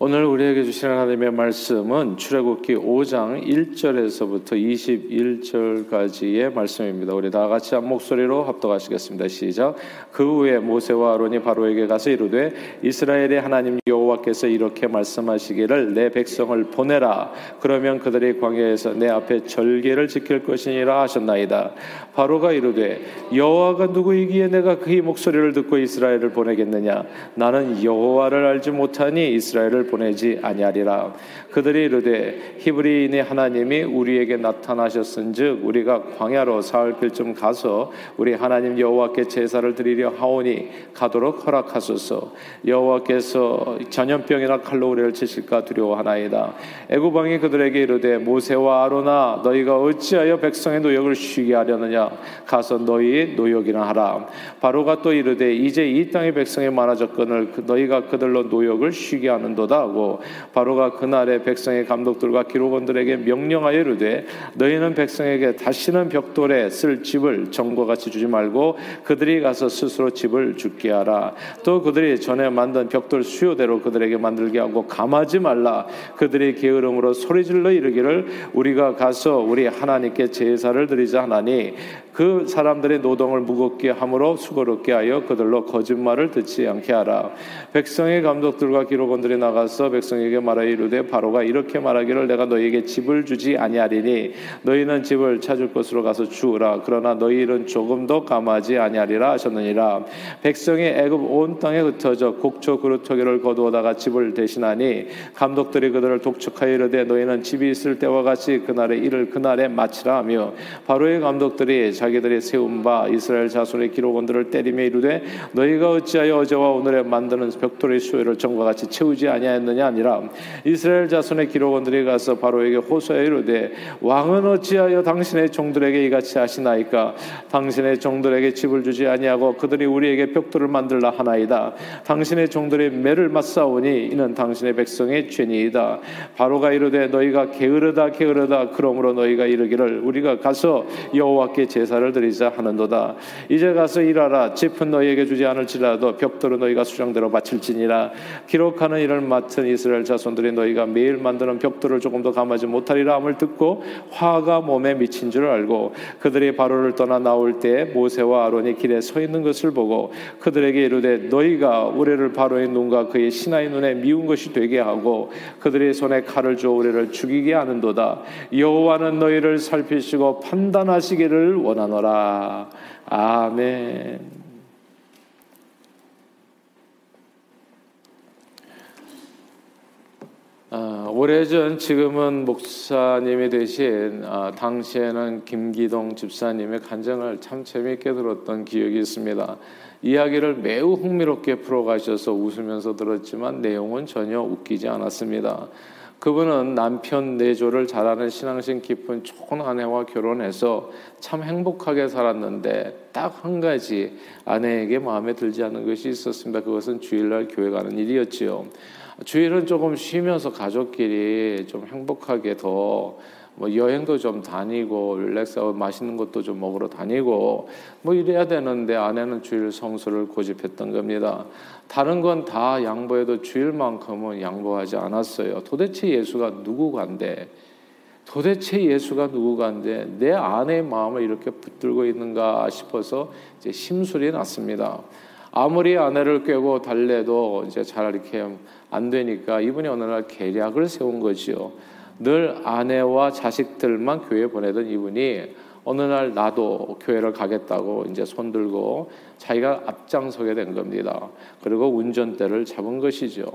오늘 우리에게 주시는 하나님의 말씀은 출애굽기 5장 1절에서부터 21절까지의 말씀입니다. 우리 다 같이 한 목소리로 합독하시겠습니다. 시작. 그 후에 모세와 아론이 바로에게 가서 이르되 이스라엘의 하나님 여호와께서 이렇게 말씀하시기를 내 백성을 보내라. 그러면 그들이 광야에서 내 앞에 절개를 지킬 것이니라 하셨나이다. 바로가 이르되 여호와가 누구이기에 내가 그의 목소리를 듣고 이스라엘을 보내겠느냐? 나는 여호와를 알지 못하니 이스라엘을 보내지 아니하리라. 그들이 이르되 히브리인의 하나님이 우리에게 나타나셨은즉 우리가 광야로 사흘 길쯤 가서 우리 하나님 여호와께 제사를 드리려 하오니 가도록 허락하소서. 여호와께서 전염병이나 칼로 우리를 치실까 두려워하나이다. 애굽 왕이 그들에게 이르되 모세와 아로나 너희가 어찌하여 백성의 노역을 쉬게 하려느냐 가서 너희의 노역이나 하라. 바로가 또 이르되 이제 이 땅의 백성이 많아졌거늘 너희가 그들로 노역을 쉬게 하는도다 하고 바로가 그날에 백성의 감독들과 기록원들에게 명령하여 이르되 너희는 백성에게 다시는 벽돌에 쓸 집을 정과 같이 주지 말고 그들이 가서 스스로 집을 죽게 하라. 또 그들이 전에 만든 벽돌 수요대로 그들에게 만들게 하고 감하지 말라. 그들이 게으름으로 소리질러 이르기를 우리가 가서 우리 하나님께 제사를 드리자 하나니 그 사람들의 노동을 무겁게 함으로 수고롭게 하여 그들로 거짓말을 듣지 않게 하라. 백성의 감독들과 기록원들이 나가서 백성에게 말하여 이르되 바로가 이렇게 말하기를 내가 너희에게 집을 주지 아니하리니 너희는 집을 찾을 곳으로 가서 주우라. 그러나 너희는 조금도 감하지 아니하리라 하셨느니라. 백성이 애굽 온 땅에 흩어져 곡초 그루터기를 거두어다가 집을 대신하니 감독들이 그들을 독촉하여 이르되 너희는 집이 있을 때와 같이 그날의 일을 그날에 마치라 하며 바로의 감독들이 자기 들이 세운 바 이스라엘 자손의 기록원들을 때리며 이르되 너희가 어찌하여 어제와 오늘에 만드는 벽돌의 수요를 정과 같이 채우지 아니하였느냐 아니라. 이스라엘 자손의 기록원들이 가서 바로에게 호소하여 이르되 왕은 어찌하여 당신의 종들에게 이같이 하시나이까? 당신의 종들에게 집을 주지 아니하고 그들이 우리에게 벽돌을 만들라 하나이다. 당신의 종들이 매를 맞사오니 이는 당신의 백성의 죄니이다. 바로가 이르되 너희가 게으르다 게으르다. 그러므로 너희가 이르기를 우리가 가서 여호와께 제사 제사를 드리자 하는도다. 이제 가서 일하라. 짚은 너희에게 주지 않을지라도 벽돌은 너희가 수정대로 바칠지니라. 기록하는 일을 맡은 이스라엘 자손들이 너희가 매일 만드는 벽돌을 조금도 감하지 못하리라 함을 듣고 화가 몸에 미친 줄 알고 그들이 바로를 떠나 나올 때 모세와 아론이 길에 서 있는 것을 보고 그들에게 이르되 너희가 우리를 바로의 눈과 그의 신하의 눈에 미운 것이 되게 하고 그들의 손에 칼을 주어 우리를 죽이게 하는도다. 여호와는 너희를 살피시고 판단하시기를 원하노 라. 원하노라. 아멘. 어, 오래전 지금은 목사님이 되신 어, 당시에는 김기동 집사님의 간증을 참 재미있게 들었던 기억이 있습니다. 이야기를 매우 흥미롭게 풀어가셔서 웃으면서 들었지만 내용은 전혀 웃기지 않았습니다. 그분은 남편 내조를 잘하는 신앙심 깊은 좋은 아내와 결혼해서 참 행복하게 살았는데 딱 한 가지 아내에게 마음에 들지 않는 것이 있었습니다. 그것은 주일날 교회 가는 일이었지요. 주일은 조금 쉬면서 가족끼리 좀 행복하게 더 뭐 여행도 좀 다니고 릴렉스하고 맛있는 것도 좀 먹으러 다니고 뭐 이래야 되는데 아내는 주일 성수를 고집했던 겁니다. 다른 건 다 양보해도 주일만큼은 양보하지 않았어요. 도대체 예수가 누구간데 도대체 예수가 누구간데 내 아내의 마음을 이렇게 붙들고 있는가 싶어서 이제 심술이 났습니다. 아무리 아내를 꿰고 달래도 이제 잘 이렇게 안 되니까 이분이 어느 날 계략을 세운 거지요. 늘 아내와 자식들만 교회 보내던 이분이 어느 날 나도 교회를 가겠다고 이제 손 들고 자기가 앞장서게 된 겁니다. 그리고 운전대를 잡은 것이죠.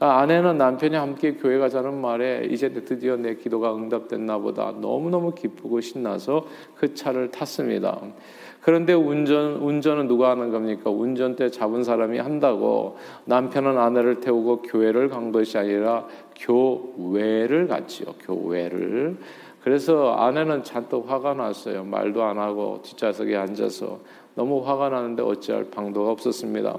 아, 아내는 남편이 함께 교회 가자는 말에 이제 드디어 내 기도가 응답됐나 보다 너무너무 기쁘고 신나서 그 차를 탔습니다. 그런데 운전, 운전은 누가 하는 겁니까? 운전대 잡은 사람이 한다고 남편은 아내를 태우고 교회를 간 것이 아니라 교회를 갔지요. 교회를. 그래서 아내는 잔뜩 화가 났어요. 말도 안 하고 뒷좌석에 앉아서 너무 화가 나는데 어찌할 방도가 없었습니다.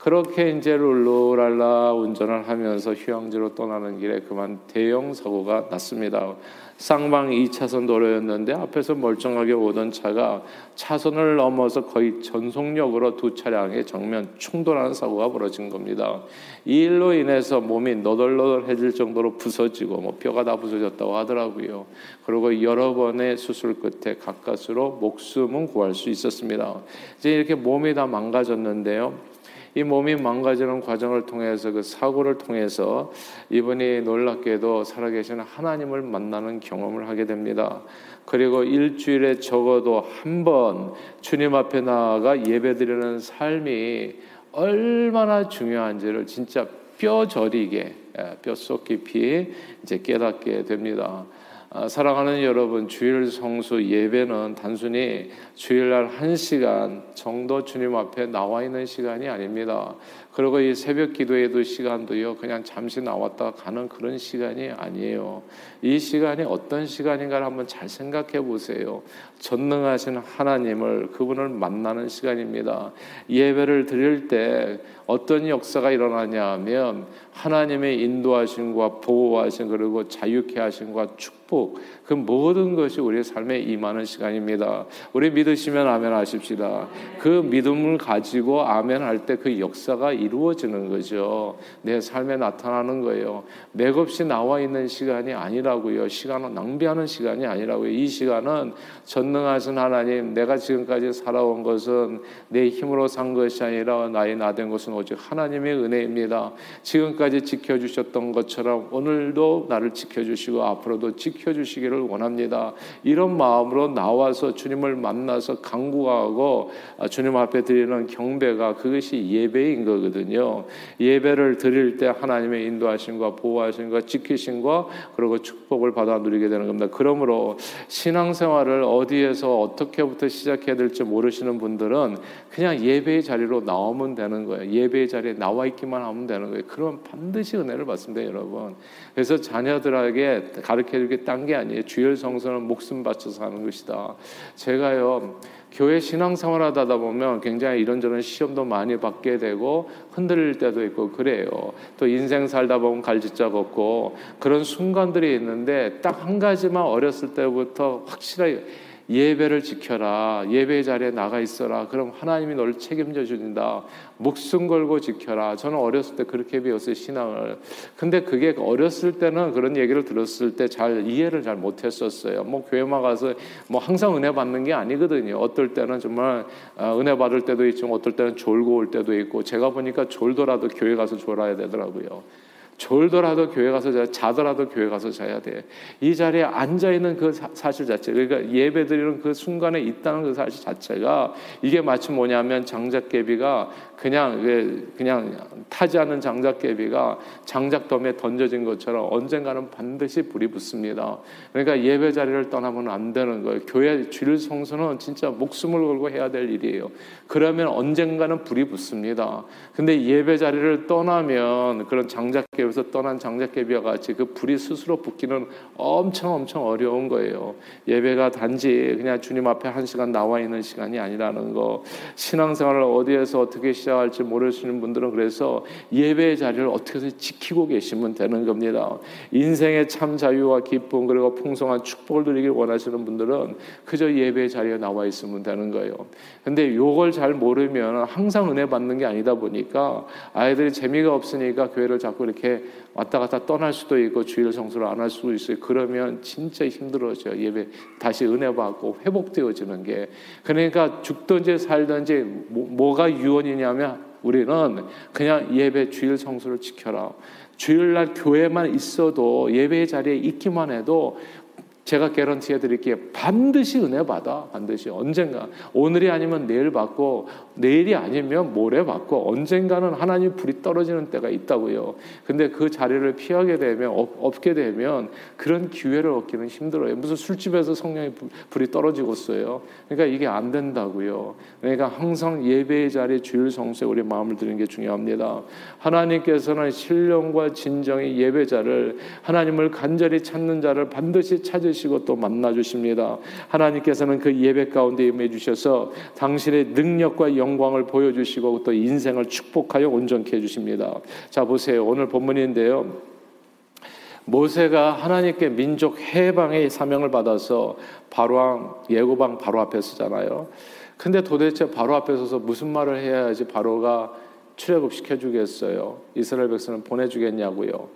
그렇게 이제 룰루랄라 운전을 하면서 휴양지로 떠나는 길에 그만 대형 사고가 났습니다. 쌍방 2차선 도로였는데 앞에서 멀쩡하게 오던 차가 차선을 넘어서 거의 전속력으로 두 차량의 정면 충돌하는 사고가 벌어진 겁니다. 이 일로 인해서 몸이 너덜너덜해질 정도로 부서지고 뭐 뼈가 다 부서졌다고 하더라고요. 그리고 여러 번의 수술 끝에 가까스로 목숨은 구할 수 있었습니다. 이제 이렇게 몸이 다 망가졌는데요. 이 몸이 망가지는 과정을 통해서 그 사고를 통해서 이분이 놀랍게도 살아계신 하나님을 만나는 경험을 하게 됩니다. 그리고 일주일에 적어도 한 번 주님 앞에 나아가 예배드리는 삶이 얼마나 중요한지를 진짜 뼈 저리게 예, 뼛속 깊이 이제 깨닫게 됩니다. 아, 사랑하는 여러분, 주일 성수 예배는 단순히 주일날 한 시간 정도 주님 앞에 나와 있는 시간이 아닙니다. 그리고 이 새벽 기도에도 시간도요, 그냥 잠시 나왔다 가는 그런 시간이 아니에요. 이 시간이 어떤 시간인가를 한번 잘 생각해 보세요. 전능하신 하나님을 그분을 만나는 시간입니다. 예배를 드릴 때 어떤 역사가 일어나냐 하면 하나님의 인도하심과 보호하심 그리고 자유케 하심과 축복 그 모든 것이 우리의 삶에 임하는 시간입니다. 우리 믿으시면 아멘 하십시다. 그 믿음을 가지고 아멘 할 때 그 역사가 이루어지는 거죠. 내 삶에 나타나는 거예요. 맥없이 나와 있는 시간이 아니라고요. 시간은 낭비하는 시간이 아니라고요. 이 시간은 전능하신 하나님, 내가 지금까지 살아온 것은 내 힘으로 산 것이 아니라 나의 나된 것은 오직 하나님의 은혜입니다. 지금까지 지켜주셨던 것처럼 오늘도 나를 지켜주시고 앞으로도 지켜주시기를 원합니다. 이런 마음으로 나와서 주님을 만나서 강구하고 주님 앞에 드리는 경배가 그것이 예배인 거거든요. 예배를 드릴 때 하나님의 인도하심과 보호하심과 지키심과 그리고 축복을 받아 누리게 되는 겁니다. 그러므로 신앙생활을 어디에서 어떻게부터 시작해야 될지 모르시는 분들은 그냥 예배의 자리로 나오면 되는 거예요. 예배의 자리에 나와 있기만 하면 되는 거예요. 그러면 반드시 은혜를 받습니다, 여러분. 그래서 자녀들에게 가르쳐 주게 딴 게 아니에요. 주일 성서는 목숨 바쳐서 하는 것이다. 제가요. 교회 신앙생활 하다 보면 굉장히 이런저런 시험도 많이 받게 되고 흔들릴 때도 있고 그래요. 또 인생 살다 보면 갈짓자 걷고 그런 순간들이 있는데 딱 한 가지만 어렸을 때부터 확실하게 예배를 지켜라. 예배 자리에 나가 있어라. 그럼 하나님이 널 책임져 주신다. 목숨 걸고 지켜라. 저는 어렸을 때 그렇게 배웠어요, 신앙을. 근데 그게 어렸을 때는 그런 얘기를 들었을 때 잘 이해를 잘 못했었어요. 뭐 교회만 가서 뭐 항상 은혜 받는 게 아니거든요. 어떨 때는 정말 어, 은혜 받을 때도 있지만 어떨 때는 졸고 올 때도 있고 제가 보니까 졸더라도 교회 가서 졸아야 되더라고요. 졸더라도 교회 가서 자, 자더라도 교회 가서 자야 돼. 이 자리에 앉아 있는 그 사실 자체, 그러니까 예배 드리는 그 순간에 있다는 그 사실 자체가 이게 마치 뭐냐면 장작개비가 그냥 그냥 타지 않는 장작개비가 장작덤에 던져진 것처럼 언젠가는 반드시 불이 붙습니다. 그러니까 예배 자리를 떠나면 안 되는 거예요. 교회 주일 성수는 진짜 목숨을 걸고 해야 될 일이에요. 그러면 언젠가는 불이 붙습니다. 근데 예배 자리를 떠나면 그런 장작개비 에서 떠난 장작개비와 같이 그 불이 스스로 붙기는 엄청 엄청 어려운 거예요. 예배가 단지 그냥 주님 앞에 한 시간 나와 있는 시간이 아니라는 거. 신앙생활을 어디에서 어떻게 시작 시작할지 모르시는 분들은 그래서 예배의 자리를 어떻게 지키고 계시면 되는 겁니다. 인생의 참 자유와 기쁨 그리고 풍성한 축복을 누리길 원하시는 분들은 그저 예배의 자리에 나와 있으면 되는 거예요. 근데 요걸 잘 모르면 항상 은혜 받는 게 아니다 보니까 아이들이 재미가 없으니까 교회를 자꾸 이렇게 왔다 갔다 떠날 수도 있고 주일 성수를 안 할 수도 있어요. 그러면 진짜 힘들어져요. 예배 다시 은혜 받고 회복되어지는 게. 그러니까 죽든지 살든지 뭐, 뭐가 유언이냐면 우리는 그냥 예배 주일 성수를 지켜라. 주일날 교회만 있어도 예배 자리에 있기만 해도 제가 개런티 해 드릴게요. 반드시 은혜 받아. 반드시 언젠가. 오늘이 아니면 내일 받고 내일이 아니면 모레 받고 언젠가는 하나님 불이 떨어지는 때가 있다고요. 근데 그 자리를 피하게 되면 없게 되면 그런 기회를 얻기는 힘들어요. 무슨 술집에서 성령의 불이 떨어지고 있어요. 그러니까 이게 안 된다고요. 그러니까 항상 예배의 자리 주일 성수에 우리 마음을 드리는 게 중요합니다. 하나님께서는 신령과 진정의 예배자를 하나님을 간절히 찾는 자를 반드시 찾으시 주시고 또 만나 주십니다. 하나님께서는 그 예배 가운데 임해 주셔서 당신의 능력과 영광을 보여 주시고 또 인생을 축복하여 온전케 해 주십니다. 자 보세요. 오늘 본문인데요. 모세가 하나님께 민족 해방의 사명을 받아서 바로왕 예고방 바로 앞에 서잖아요. 근데 도대체 바로 앞에 서서 무슨 말을 해야지 바로가 출애굽 시켜주겠어요? 이스라엘 백성을 보내주겠냐고요?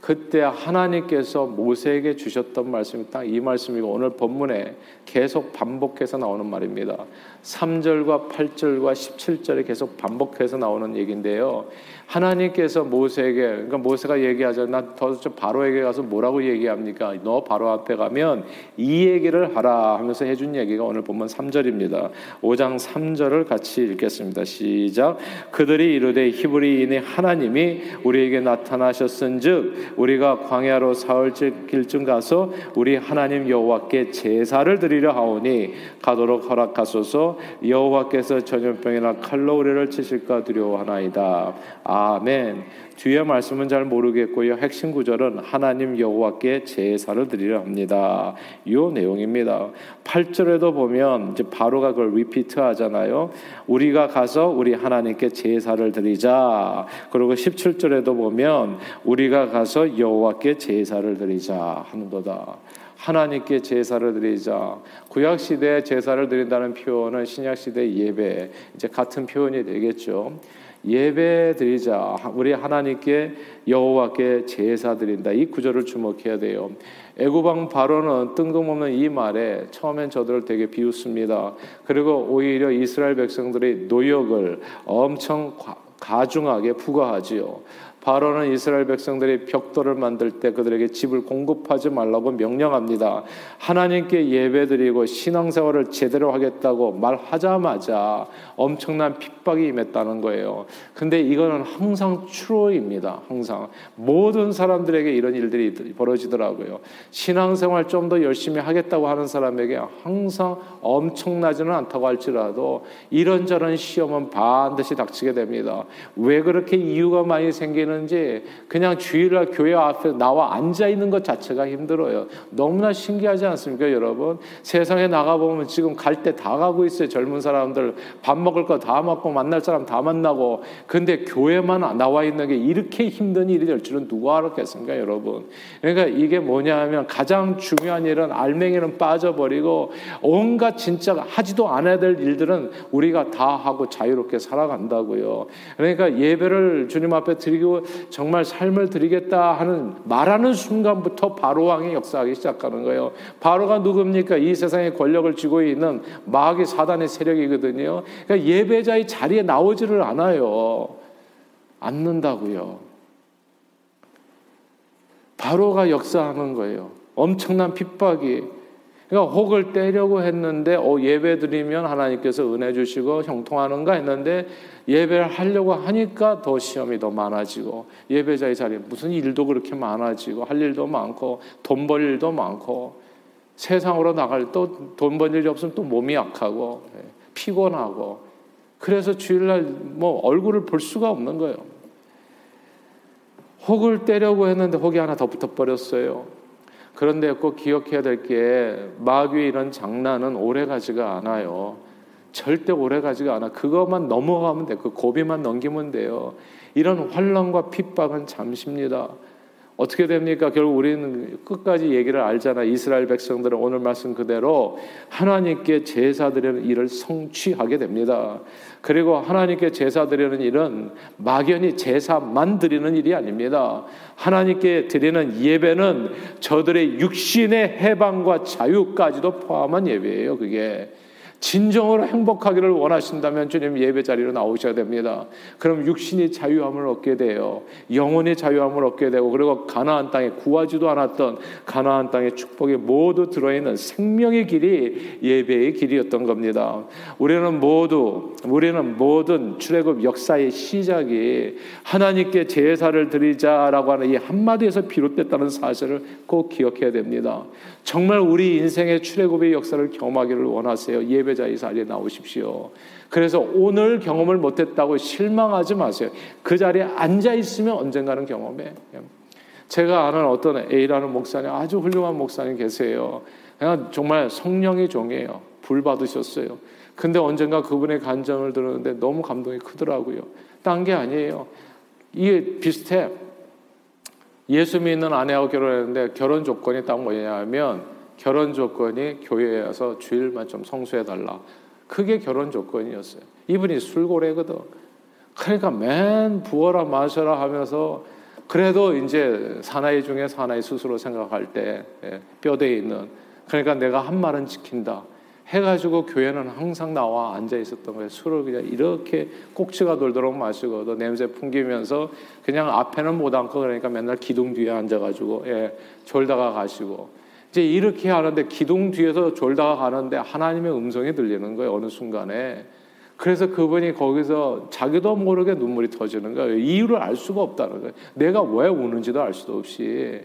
그때 하나님께서 모세에게 주셨던 말씀이 딱 이 말씀이고 오늘 본문에 계속 반복해서 나오는 말입니다. 3절과 8절과 17절에 계속 반복해서 나오는 얘기인데요. 하나님께서 모세에게 그러니까 모세가 얘기하죠. 나더 바로에게 가서 뭐라고 얘기합니까? 너 바로 앞에 가면 이 얘기를 하라 하면서 해준 얘기가 오늘 본문 3절입니다. 5장 3절을 같이 읽겠습니다. 시작. 그들이 이르되 히브리인의 하나님이 우리에게 나타나셨은즉 우리가 광야로 사흘 길쯤 가서 우리 하나님 여호와께 제사를 드리려 하오니 가도록 허락하소서 여호와께서 전염병이나 칼로 우리를 치실까 두려워하나이다. 아멘. 뒤에 말씀은 잘 모르겠고요. 핵심 구절은 하나님 여호와께 제사를 드리려 합니다. 이 내용입니다. 8절에도 보면 이제 바로가 그걸 리피트 하잖아요. 우리가 가서 우리 하나님께 제사를 드리자. 그리고 17절에도 보면 우리가 가서 여호와께 제사를 드리자 하는도다. 하나님께 제사를 드리자. 구약 시대 제사를 드린다는 표현은 신약 시대 예배 이제 같은 표현이 되겠죠. 예배 드리자. 우리 하나님께 여호와께 제사 드린다. 이 구절을 주목해야 돼요. 애굽왕 바로는 뜬금없는 이 말에 처음엔 저들을 되게 비웃습니다. 그리고 오히려 이스라엘 백성들의 노역을 엄청 가중하게 부과하지요. 바로는 이스라엘 백성들이 벽돌을 만들 때 그들에게 집을 공급하지 말라고 명령합니다. 하나님께 예배드리고 신앙생활을 제대로 하겠다고 말하자마자 엄청난 핍박이 임했다는 거예요. 근데 이거는 항상 추로입니다. 항상 모든 사람들에게 이런 일들이 벌어지더라고요. 신앙생활 좀 더 열심히 하겠다고 하는 사람에게 항상 엄청나지는 않다고 할지라도 이런저런 시험은 반드시 닥치게 됩니다. 왜 그렇게 이유가 많이 생기는 되는지 그냥 주일날 교회 앞에 나와 앉아 있는 것 자체가 힘들어요. 너무나 신기하지 않습니까, 여러분? 세상에 나가 보면 지금 갈 때 다 가고 있어요. 젊은 사람들 밥 먹을 거 다 먹고 만날 사람 다 만나고. 근데 교회만 나와 있는 게 이렇게 힘든 일이 될 줄은 누가 알았겠습니까, 여러분? 그러니까 이게 뭐냐하면 가장 중요한 일은 알맹이는 빠져버리고 온갖 진짜 하지도 않아야 될 일들은 우리가 다 하고 자유롭게 살아간다고요. 그러니까 예배를 주님 앞에 드리고 정말 삶을 드리겠다 하는 말하는 순간부터 바로 왕이 역사하기 시작하는 거예요. 바로가 누굽니까? 이 세상에 권력을 쥐고 있는 마귀 사단의 세력이거든요. 그러니까 예배자의 자리에 나오지를 않아요. 않는다고요. 바로가 역사하는 거예요. 엄청난 핍박이 그러니까 혹을 떼려고 했는데 어, 예배 드리면 하나님께서 은혜 주시고 형통하는가 했는데 예배를 하려고 하니까 더 시험이 더 많아지고 예배자의 자리에 무슨 일도 그렇게 많아지고 할 일도 많고 돈 벌 일도 많고 세상으로 나갈 또돈번 일이 없으면 또 몸이 약하고 예, 피곤하고 그래서 주일날 뭐 얼굴을 볼 수가 없는 거예요. 혹을 떼려고 했는데 혹이 하나 더 붙어버렸어요. 그런데 꼭 기억해야 될 게 마귀의 이런 장난은 오래 가지가 않아요. 절대 오래 가지가 않아. 그것만 넘어가면 돼. 그 고비만 넘기면 돼요. 이런 환란과 핍박은 잠시입니다. 어떻게 됩니까? 결국 우리는 끝까지 얘기를 알잖아. 이스라엘 백성들은 오늘 말씀 그대로 하나님께 제사 드리는 일을 성취하게 됩니다. 그리고 하나님께 제사 드리는 일은 막연히 제사만 드리는 일이 아닙니다. 하나님께 드리는 예배는 저들의 육신의 해방과 자유까지도 포함한 예배예요. 그게. 진정으로 행복하기를 원하신다면 주님 예배 자리로 나오셔야 됩니다. 그럼 육신이 자유함을 얻게 돼요. 영혼이 자유함을 얻게 되고 그리고 가나안 땅에 구하지도 않았던 가나안 땅의 축복이 모두 들어있는 생명의 길이 예배의 길이었던 겁니다. 우리는 모두 우리는 모든 출애굽 역사의 시작이 하나님께 제사를 드리자라고 하는 이 한마디에서 비롯됐다는 사실을 꼭 기억해야 됩니다. 정말 우리 인생의 출애굽의 역사를 경험하기를 원하세요. 예배자의 자리에 나오십시오. 그래서 오늘 경험을 못했다고 실망하지 마세요. 그 자리에 앉아 있으면 언젠가는 경험해. 제가 아는 어떤 A라는 목사님 아주 훌륭한 목사님 계세요. 그냥 정말 성령의 종이에요. 불 받으셨어요. 근데 언젠가 그분의 간증을 들었는데 너무 감동이 크더라고요. 딴 게 아니에요. 이게 비슷해. 예수 믿는 아내하고 결혼했는데 결혼 조건이 딱 뭐냐면 결혼 조건이 교회에 와서 주일만 좀 성수해 달라. 그게 결혼 조건이었어요. 이분이 술고래거든. 그러니까 맨 부어라 마셔라 하면서 그래도 이제 사나이 중에 사나이 스스로 생각할 때 예, 뼈대에 있는 그러니까 내가 한 말은 지킨다. 해가지고 교회는 항상 나와 앉아 있었던 거예요. 술을 그냥 이렇게 꼭지가 돌도록 마시고 또 냄새 풍기면서 그냥 앞에는 못 앉고 그러니까 맨날 기둥 뒤에 앉아가지고 예, 졸다가 가시고 이제 이렇게 하는데 기둥 뒤에서 졸다가 가는데 하나님의 음성이 들리는 거예요. 어느 순간에. 그래서 그분이 거기서 자기도 모르게 눈물이 터지는 거예요. 이유를 알 수가 없다는 거예요. 내가 왜 우는지도 알 수도 없이.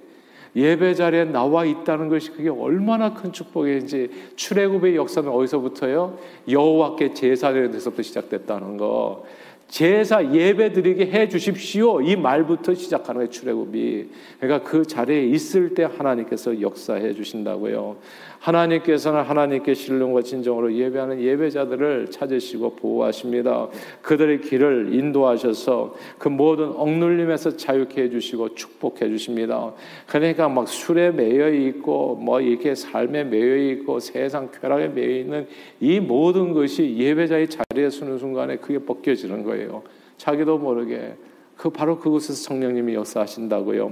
예배 자리에 나와 있다는 것이 그게 얼마나 큰 축복인지 출애굽의 역사는 어디서부터요? 여호와께 제사되는 데서부터 시작됐다는 거. 제사 예배 드리게 해 주십시오. 이 말부터 시작하는 거예요, 출애굽이. 그러니까 그 자리에 있을 때 하나님께서 역사해 주신다고요. 하나님께서는 하나님께 신령과 진정으로 예배하는 예배자들을 찾으시고 보호하십니다. 그들의 길을 인도하셔서 그 모든 억눌림에서 자유케 해주시고 축복해 주십니다. 그러니까 막 술에 매여 있고 뭐 이렇게 삶에 매여 있고 세상 쾌락에 매여 있는 이 모든 것이 예배자의 자리에 서는 순간에 그게 벗겨지는 거예요. 자기도 모르게 그 바로 그곳에서 성령님이 역사하신다고요.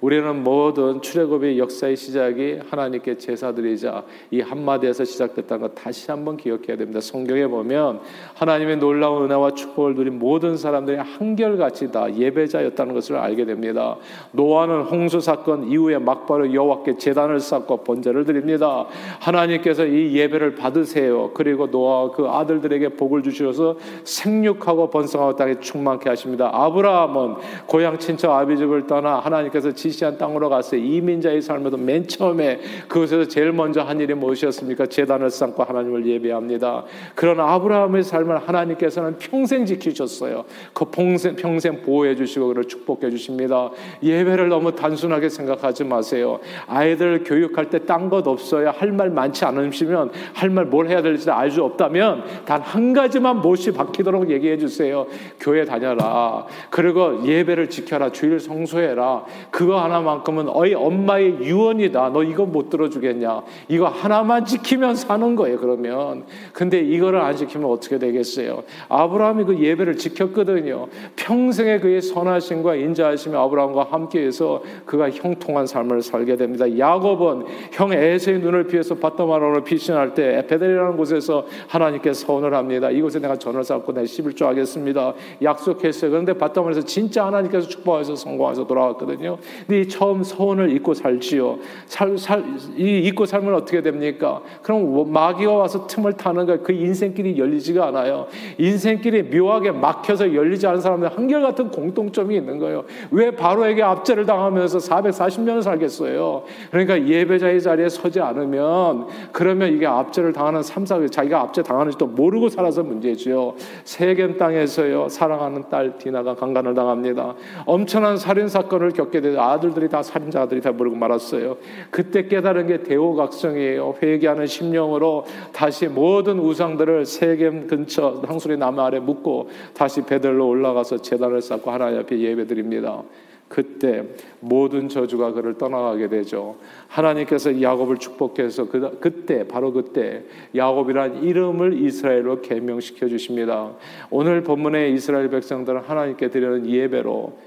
우리는 모든 출애굽의 역사의 시작이 하나님께 제사드리자 이 한마디에서 시작됐다는 것 다시 한번 기억해야 됩니다. 성경에 보면 하나님의 놀라운 은혜와 축복을 누린 모든 사람들이 한결같이 다 예배자였다는 것을 알게 됩니다. 노아는 홍수 사건 이후에 막바로 여호와께 제단을 쌓고 번제를 드립니다. 하나님께서 이 예배를 받으세요. 그리고 노아 그 아들들에게 복을 주셔서 생육하고 번성하고 땅에 충만케 하십니다. 아브라 함은 고향 친척 아비집을 떠나 하나님께서 지 지시한 땅으로 갔어요. 이민자의 삶에도 맨 처음에 그곳에서 제일 먼저 한 일이 무엇이었습니까? 재단을 쌓고 하나님을 예배합니다. 그런 아브라함의 삶을 하나님께서는 평생 지키셨어요. 그 평생, 평생 보호해 주시고 그를 축복해 주십니다. 예배를 너무 단순하게 생각하지 마세요. 아이들 교육할 때 딴 것 없어요. 할 말 많지 않으시면 할 말 뭘 해야 될지 알 수 없다면 단 한 가지만 못이 박히도록 얘기해 주세요. 교회 다녀라. 그리고 예배를 지켜라. 주일 성수해라. 그거 하나만큼은 어이 엄마의 유언이다. 너 이거 못 들어주겠냐? 이거 하나만 지키면 사는 거예요. 그러면 근데 이거를 안 지키면 어떻게 되겠어요? 아브라함이 그 예배를 지켰거든요. 평생에 그의 선하심과 인자하심이 아브라함과 함께해서 그가 형통한 삶을 살게 됩니다. 야곱은 형 에서의 눈을 피해서 바다마론을 피신할 때 에페델이라는 곳에서 하나님께 서원을 합니다. 이곳에 내가 전을 쌓고 내 11조 하겠습니다. 약속했어요. 그런데 바다마론에서 진짜 하나님께서 축복해서 성공해서 돌아왔거든요. 네 처음 소원을 잊고 살지요. 살, 살, 이 잊고 살면 어떻게 됩니까? 그럼 마귀가 와서 틈을 타는 거예요. 그 인생길이 열리지가 않아요. 인생길이 묘하게 막혀서 열리지 않은 사람들 한결같은 공통점이 있는 거예요. 왜 바로에게 압제를 당하면서 440년을 살겠어요? 그러니까 예배자의 자리에 서지 않으면 그러면 이게 압제를 당하는 3, 4, 자기가 압제 당하는지도 모르고 살아서 문제지요. 세겜 땅에서요. 사랑하는 딸 디나가 강간을 당합니다. 엄청난 살인 사건을 겪게 되죠. 아들들이 다 살인자들이 다 모르고 말았어요. 그때 깨달은 게 대오각성이에요. 회개하는 심령으로 다시 모든 우상들을 세겜 근처 항수리 나무 아래 묻고 다시 베들로 올라가서 재단을 쌓고 하나님 앞에 예배드립니다. 그때 모든 저주가 그를 떠나가게 되죠. 하나님께서 야곱을 축복해서 그, 그때 바로 그때 야곱이란 이름을 이스라엘로 개명시켜 주십니다. 오늘 본문의 이스라엘 백성들은 하나님께 드리는 예배로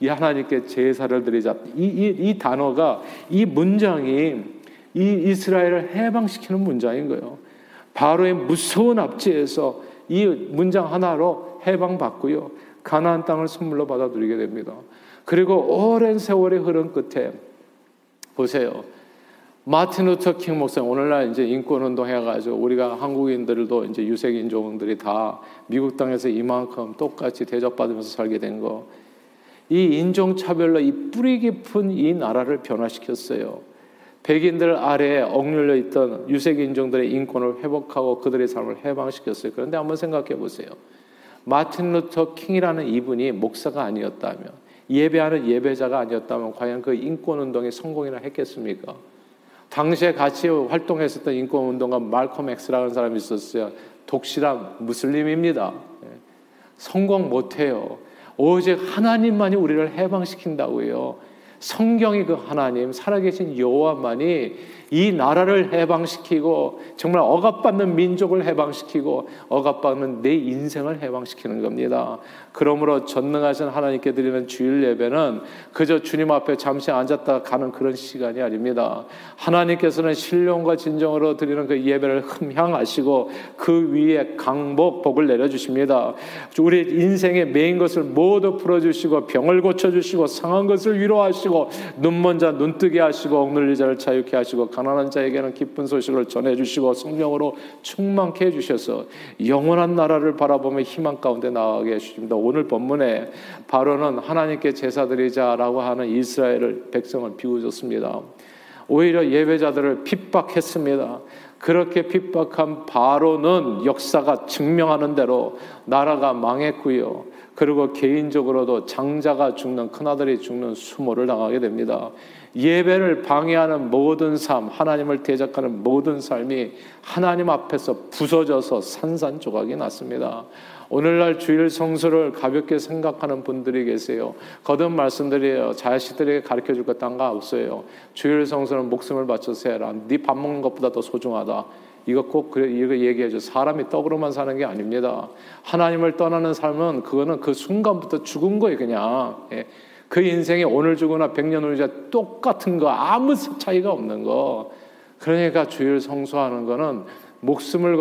이 하나님께 제사를 드리자. 이, 이, 이 단어가 이 문장이 이 이스라엘을 해방시키는 문장인 거예요. 바로의 무서운 압제에서 이 문장 하나로 해방받고요. 가나안 땅을 선물로 받아들이게 됩니다. 그리고 오랜 세월의 흐름 끝에 보세요. 마틴 루터 킹 목사 오늘날 이제 인권 운동 해가지고 우리가 한국인들도 이제 유색 인종들이 다 미국 땅에서 이만큼 똑같이 대접받으면서 살게 된 거. 이 인종 차별로 이 뿌리 깊은 이 나라를 변화시켰어요. 백인들 아래에 억눌려 있던 유색 인종들의 인권을 회복하고 그들의 삶을 해방시켰어요. 그런데 한번 생각해 보세요. 마틴 루터 킹이라는 이분이 목사가 아니었다면 예배하는 예배자가 아니었다면 과연 그 인권 운동이 성공이나 했겠습니까? 당시에 같이 활동했었던 인권 운동가 말콤 엑스라는 사람이 있었어요. 독실한 무슬림입니다. 예. 성공 못해요. 오직 하나님만이 우리를 해방시킨다고요. 성경이 그 하나님, 살아계신 여호와만이 이 나라를 해방시키고 정말 억압받는 민족을 해방시키고 억압받는 내 인생을 해방시키는 겁니다. 그러므로 전능하신 하나님께 드리는 주일 예배는 그저 주님 앞에 잠시 앉았다 가는 그런 시간이 아닙니다. 하나님께서는 신령과 진정으로 드리는 그 예배를 흠향하시고 그 위에 강복 복을 내려 주십니다. 우리 인생의 메인 것을 모두 풀어 주시고 병을 고쳐 주시고 상한 것을 위로하시고 눈먼 자 눈뜨게 하시고 억눌린 자를 자유케 하시고 가난한 자에게는 기쁜 소식을 전해 주시고 성령으로 충만케 해 주셔서 영원한 나라를 바라보며 희망 가운데 나아가게 해 주십니다. 오늘 본문에 바로는 하나님께 제사드리자라고 하는 이스라엘을 백성을 비우셨습니다. 오히려 예배자들을 핍박했습니다. 그렇게 핍박한 바로는 역사가 증명하는 대로 나라가 망했고요. 그리고 개인적으로도 장자가 죽는 큰아들이 죽는 수모를 당하게 됩니다. 예배를 방해하는 모든 삶, 하나님을 대적하는 모든 삶이 하나님 앞에서 부서져서 산산조각이 났습니다. 오늘날 주일 성수를 가볍게 생각하는 분들이 계세요. 거듭 말씀드려요. 자식들에게 가르쳐 줄 것딴거 없어요. 주일 성수는 목숨을 바쳐서 해라. 네 밥 먹는 것보다 더 소중하다. 이거 꼭 그래 이거 얘기해 줘. 사람이 떡으로만 사는 게 아닙니다. 하나님을 떠나는 삶은 그거는 그 순간부터 죽은 거예요, 그냥. 예. 그 인생이 오늘 죽거나 백년 후자 똑같은 거 아무 차이가 없는 거. 그러니까 주일 성수하는 거는 목숨을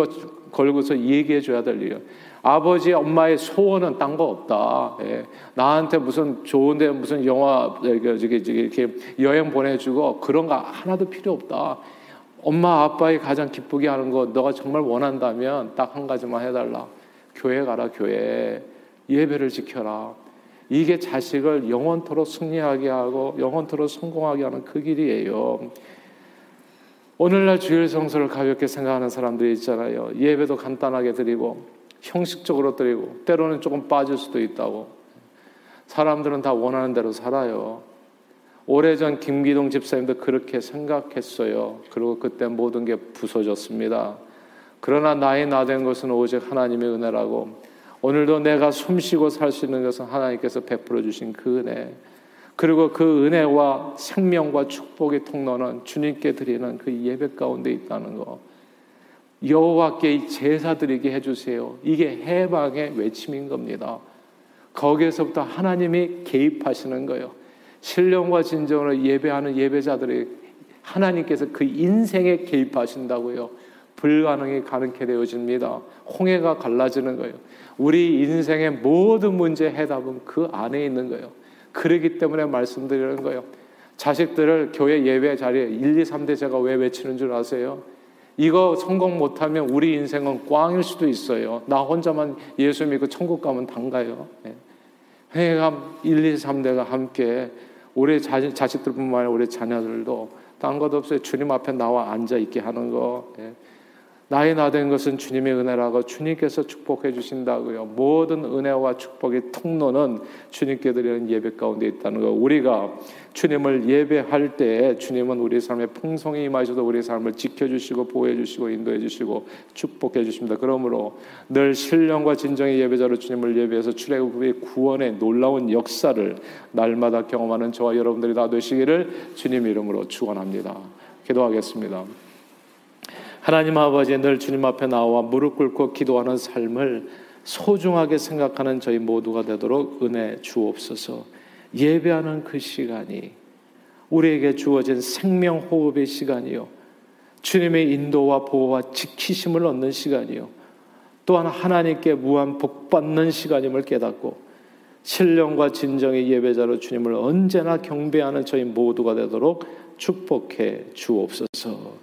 걸고서 얘기해 줘야 될 일이에요. 아버지, 엄마의 소원은 딴 거 없다. 예. 나한테 무슨 좋은데 무슨 영화 저기 이렇게 여행 보내주고 그런 거 하나도 필요 없다. 엄마 아빠의 가장 기쁘게 하는 거 너가 정말 원한다면 딱 한 가지만 해달라. 교회 가라 교회 예배를 지켜라. 이게 자식을 영원토록 승리하게 하고 영원토록 성공하게 하는 그 길이에요. 오늘날 주일 성수를 가볍게 생각하는 사람들이 있잖아요. 예배도 간단하게 드리고 형식적으로 드리고 때로는 조금 빠질 수도 있다고. 사람들은 다 원하는 대로 살아요. 오래전 김기동 집사님도 그렇게 생각했어요. 그리고 그때 모든 게 부서졌습니다. 그러나 나의 나 된 것은 오직 하나님의 은혜라고 오늘도 내가 숨쉬고 살 수 있는 것은 하나님께서 베풀어 주신 그 은혜. 그리고 그 은혜와 생명과 축복의 통로는 주님께 드리는 그 예배 가운데 있다는 거. 여호와께 제사 드리게 해주세요. 이게 해방의 외침인 겁니다. 거기에서부터 하나님이 개입하시는 거예요. 신령과 진정으로 예배하는 예배자들이 하나님께서 그 인생에 개입하신다고요. 불가능이 가능케 되어집니다. 홍해가 갈라지는 거예요. 우리 인생의 모든 문제 해답은 그 안에 있는 거예요. 그러기 때문에 말씀드리는 거예요. 자식들을 교회 예배 자리에 1, 2, 3대 제가 왜 외치는 줄 아세요? 이거 성공 못하면 우리 인생은 꽝일 수도 있어요. 나 혼자만 예수 믿고 천국 가면 단가요. 회감 1, 2, 3대가 함께 우리 자식들뿐만 아니라 우리 자녀들도 딴 것 없어요. 주님 앞에 나와 앉아 있게 하는 거. 예. 나의 나 된 것은 주님의 은혜라고 주님께서 축복해 주신다고요. 모든 은혜와 축복의 통로는 주님께 드리는 예배 가운데 있다는 거. 우리가 주님을 예배할 때 주님은 우리 삶에 풍성히 임하셔도 우리 삶을 지켜주시고 보호해주시고 인도해주시고 축복해주십니다. 그러므로 늘 신령과 진정의 예배자로 주님을 예배해서 출애굽의 구원의 놀라운 역사를 날마다 경험하는 저와 여러분들이 다 되시기를 주님 이름으로 축원합니다. 기도하겠습니다. 하나님 아버지 늘 주님 앞에 나와 무릎 꿇고 기도하는 삶을 소중하게 생각하는 저희 모두가 되도록 은혜 주옵소서. 예배하는 그 시간이 우리에게 주어진 생명 호흡의 시간이요. 주님의 인도와 보호와 지키심을 얻는 시간이요. 또한 하나님께 무한 복 받는 시간임을 깨닫고 신령과 진정의 예배자로 주님을 언제나 경배하는 저희 모두가 되도록 축복해 주옵소서.